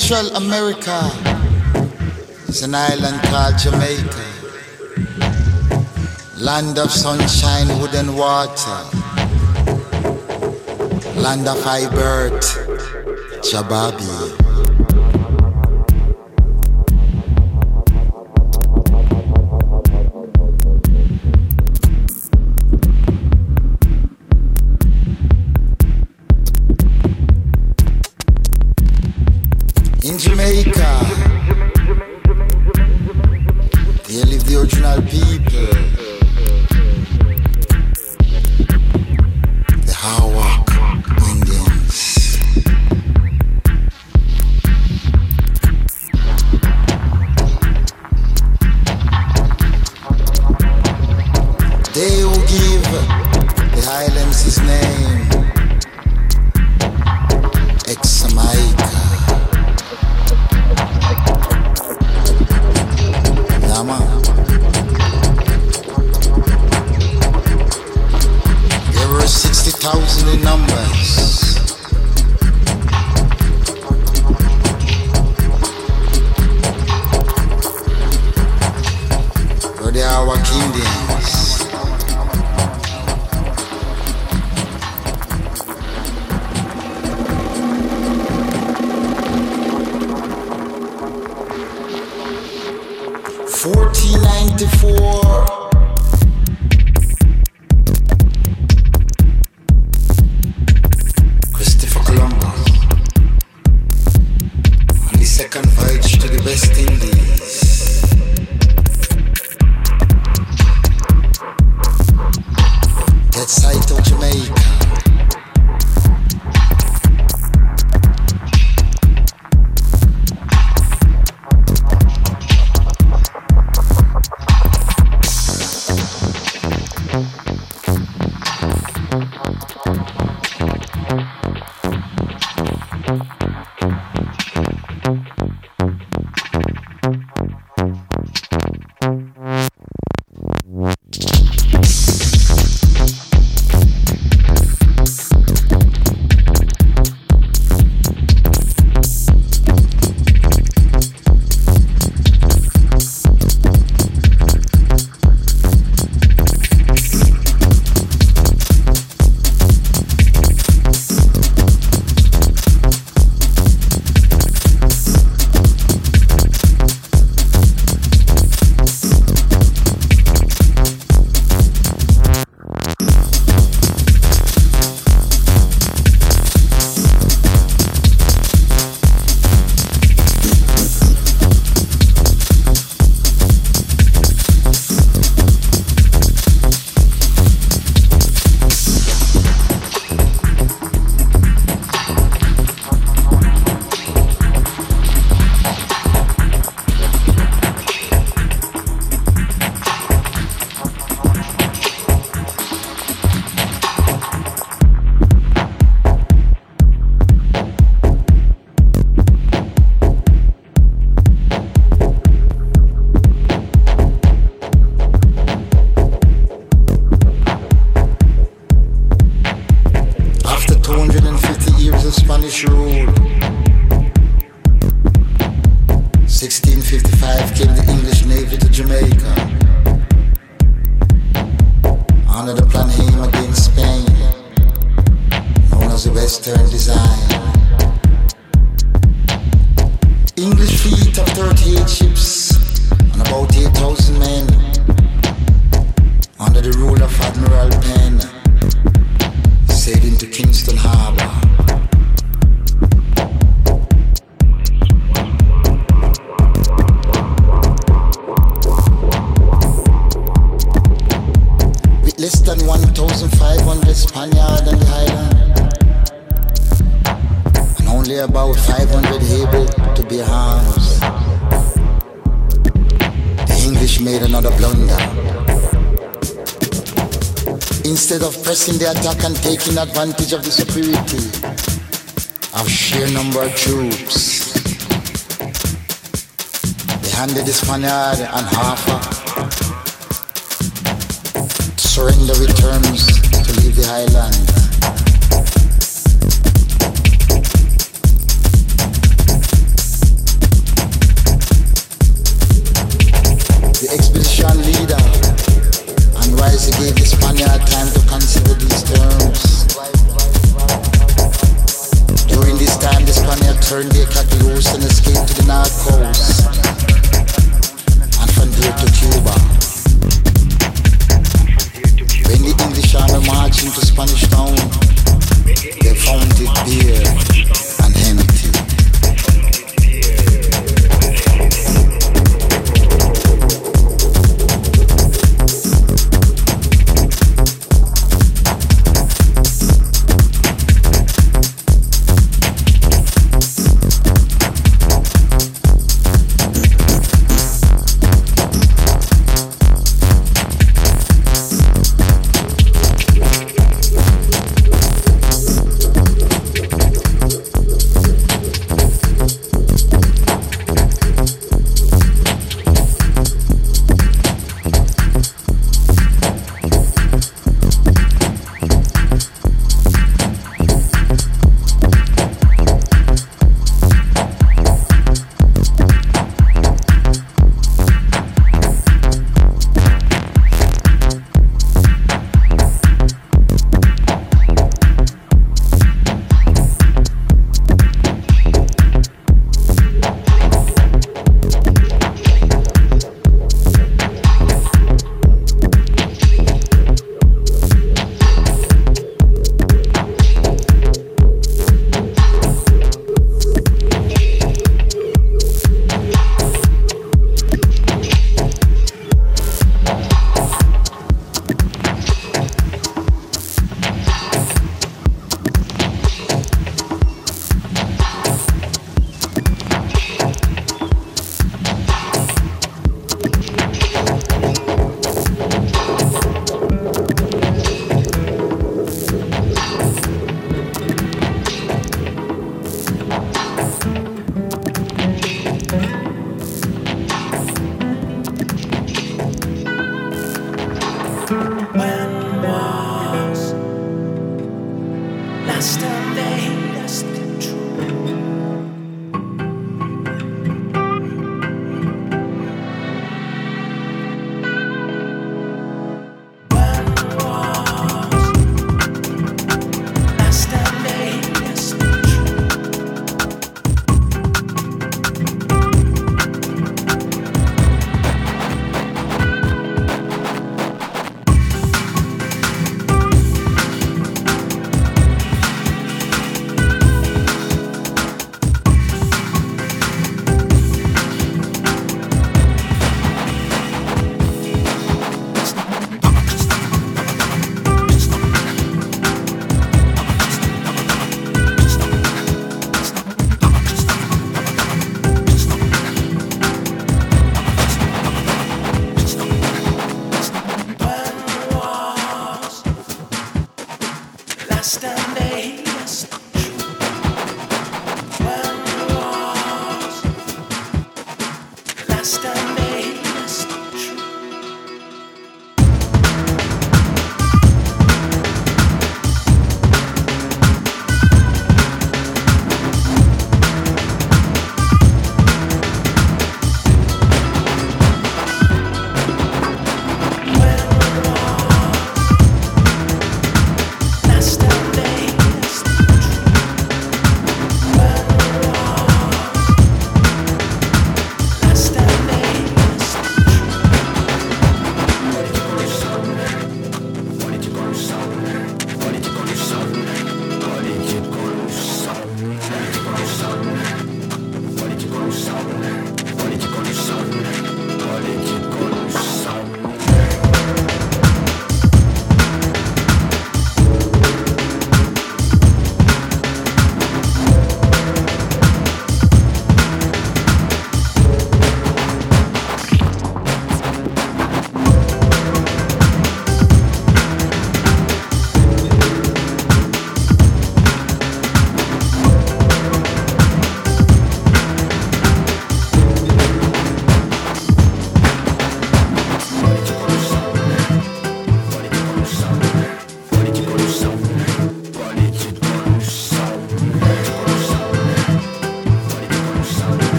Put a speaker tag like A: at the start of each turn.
A: Central America, is an island called Jamaica. Land of sunshine, wood and water. Land of high birth, Jababi. Taking advantage of the superiority of sheer number of troops. They handed the Spaniard and half surrender with terms to leave the island. turn it.